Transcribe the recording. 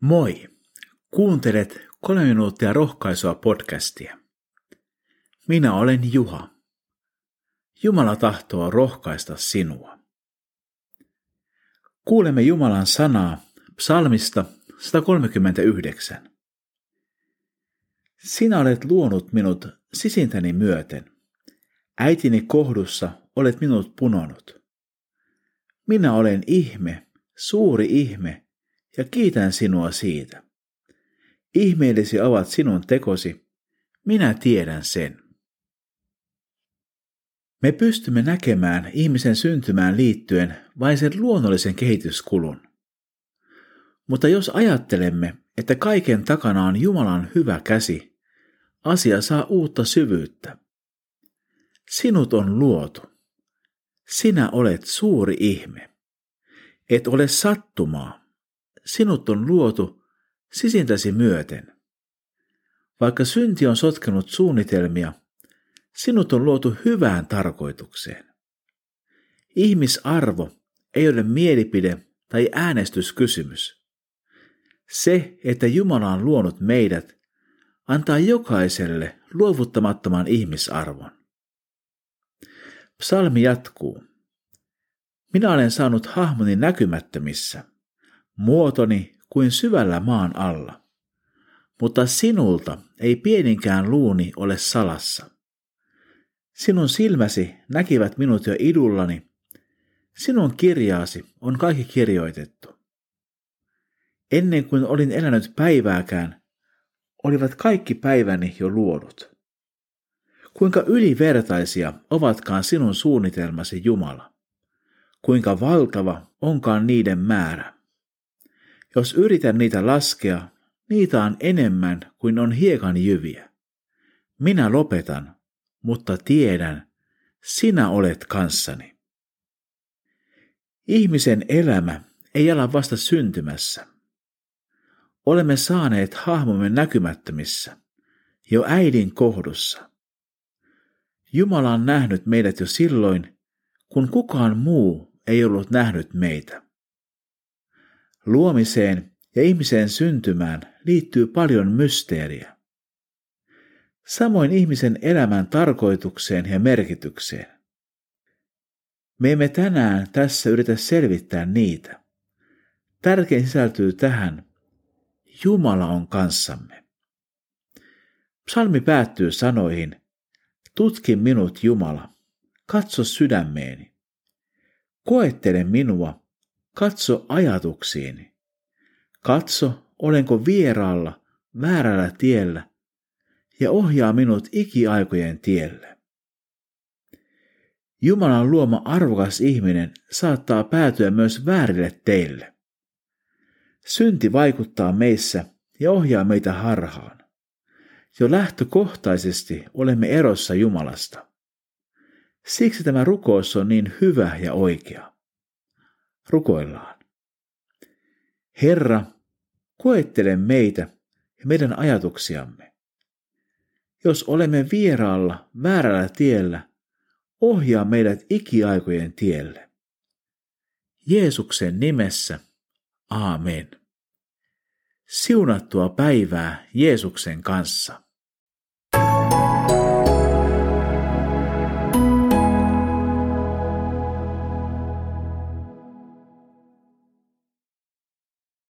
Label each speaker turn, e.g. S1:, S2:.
S1: Moi! Kuuntelet kolme minuuttia rohkaisua podcastia. Minä olen Juha. Jumala tahtoo rohkaista sinua. Kuulemme Jumalan sanaa psalmista 139. Sinä olet luonut minut sisintäni myöten. Äitini kohdussa olet minut punonut. Minä olen ihme, suuri ihme, ja kiitän sinua siitä. Ihmeellisiä ovat sinun tekosi, minä tiedän sen. Me pystymme näkemään ihmisen syntymään liittyen vain sen luonnollisen kehityskulun. Mutta jos ajattelemme, että kaiken takana on Jumalan hyvä käsi, asia saa uutta syvyyttä. Sinut on luotu. Sinä olet suuri ihme. Et ole sattumaa sinut on luotu sisintäsi myöten. Vaikka synti on sotkenut suunnitelmia, sinut on luotu hyvään tarkoitukseen. Ihmisarvo ei ole mielipide tai äänestyskysymys. Se, että Jumala on luonut meidät, antaa jokaiselle luovuttamattoman ihmisarvon. Psalmi jatkuu. Minä olen saanut hahmoni näkymättömissä muotoni kuin syvällä maan alla. Mutta sinulta ei pieninkään luuni ole salassa. Sinun silmäsi näkivät minut jo idullani. Sinun kirjaasi on kaikki kirjoitettu. Ennen kuin olin elänyt päivääkään, olivat kaikki päiväni jo luodut. Kuinka ylivertaisia ovatkaan sinun suunnitelmasi Jumala? Kuinka valtava onkaan niiden määrä? Jos yritän niitä laskea, niitä on enemmän kuin on hiekan jyviä. Minä lopetan, mutta tiedän, sinä olet kanssani. Ihmisen elämä ei ala vasta syntymässä. Olemme saaneet hahmomme näkymättömissä, jo äidin kohdussa. Jumala on nähnyt meidät jo silloin, kun kukaan muu ei ollut nähnyt meitä. Luomiseen ja ihmisen syntymään liittyy paljon mysteeriä. Samoin ihmisen elämän tarkoitukseen ja merkitykseen. Me emme tänään tässä yritä selvittää niitä. Tärkein sisältyy tähän. Jumala on kanssamme. Psalmi päättyy sanoihin, tutki minut Jumala, katso sydämeeni. Koettele minua Katso ajatuksiini. Katso, olenko vieraalla, väärällä tiellä, ja ohjaa minut ikiaikojen tielle. Jumalan luoma arvokas ihminen saattaa päätyä myös väärille teille. Synti vaikuttaa meissä ja ohjaa meitä harhaan. Jo lähtökohtaisesti olemme erossa Jumalasta. Siksi tämä rukous on niin hyvä ja oikea. Rukoillaan. Herra, koettele meitä ja meidän ajatuksiamme. Jos olemme vieraalla väärällä tiellä, ohjaa meidät ikiaikojen tielle. Jeesuksen nimessä, aamen. Siunattua päivää Jeesuksen kanssa.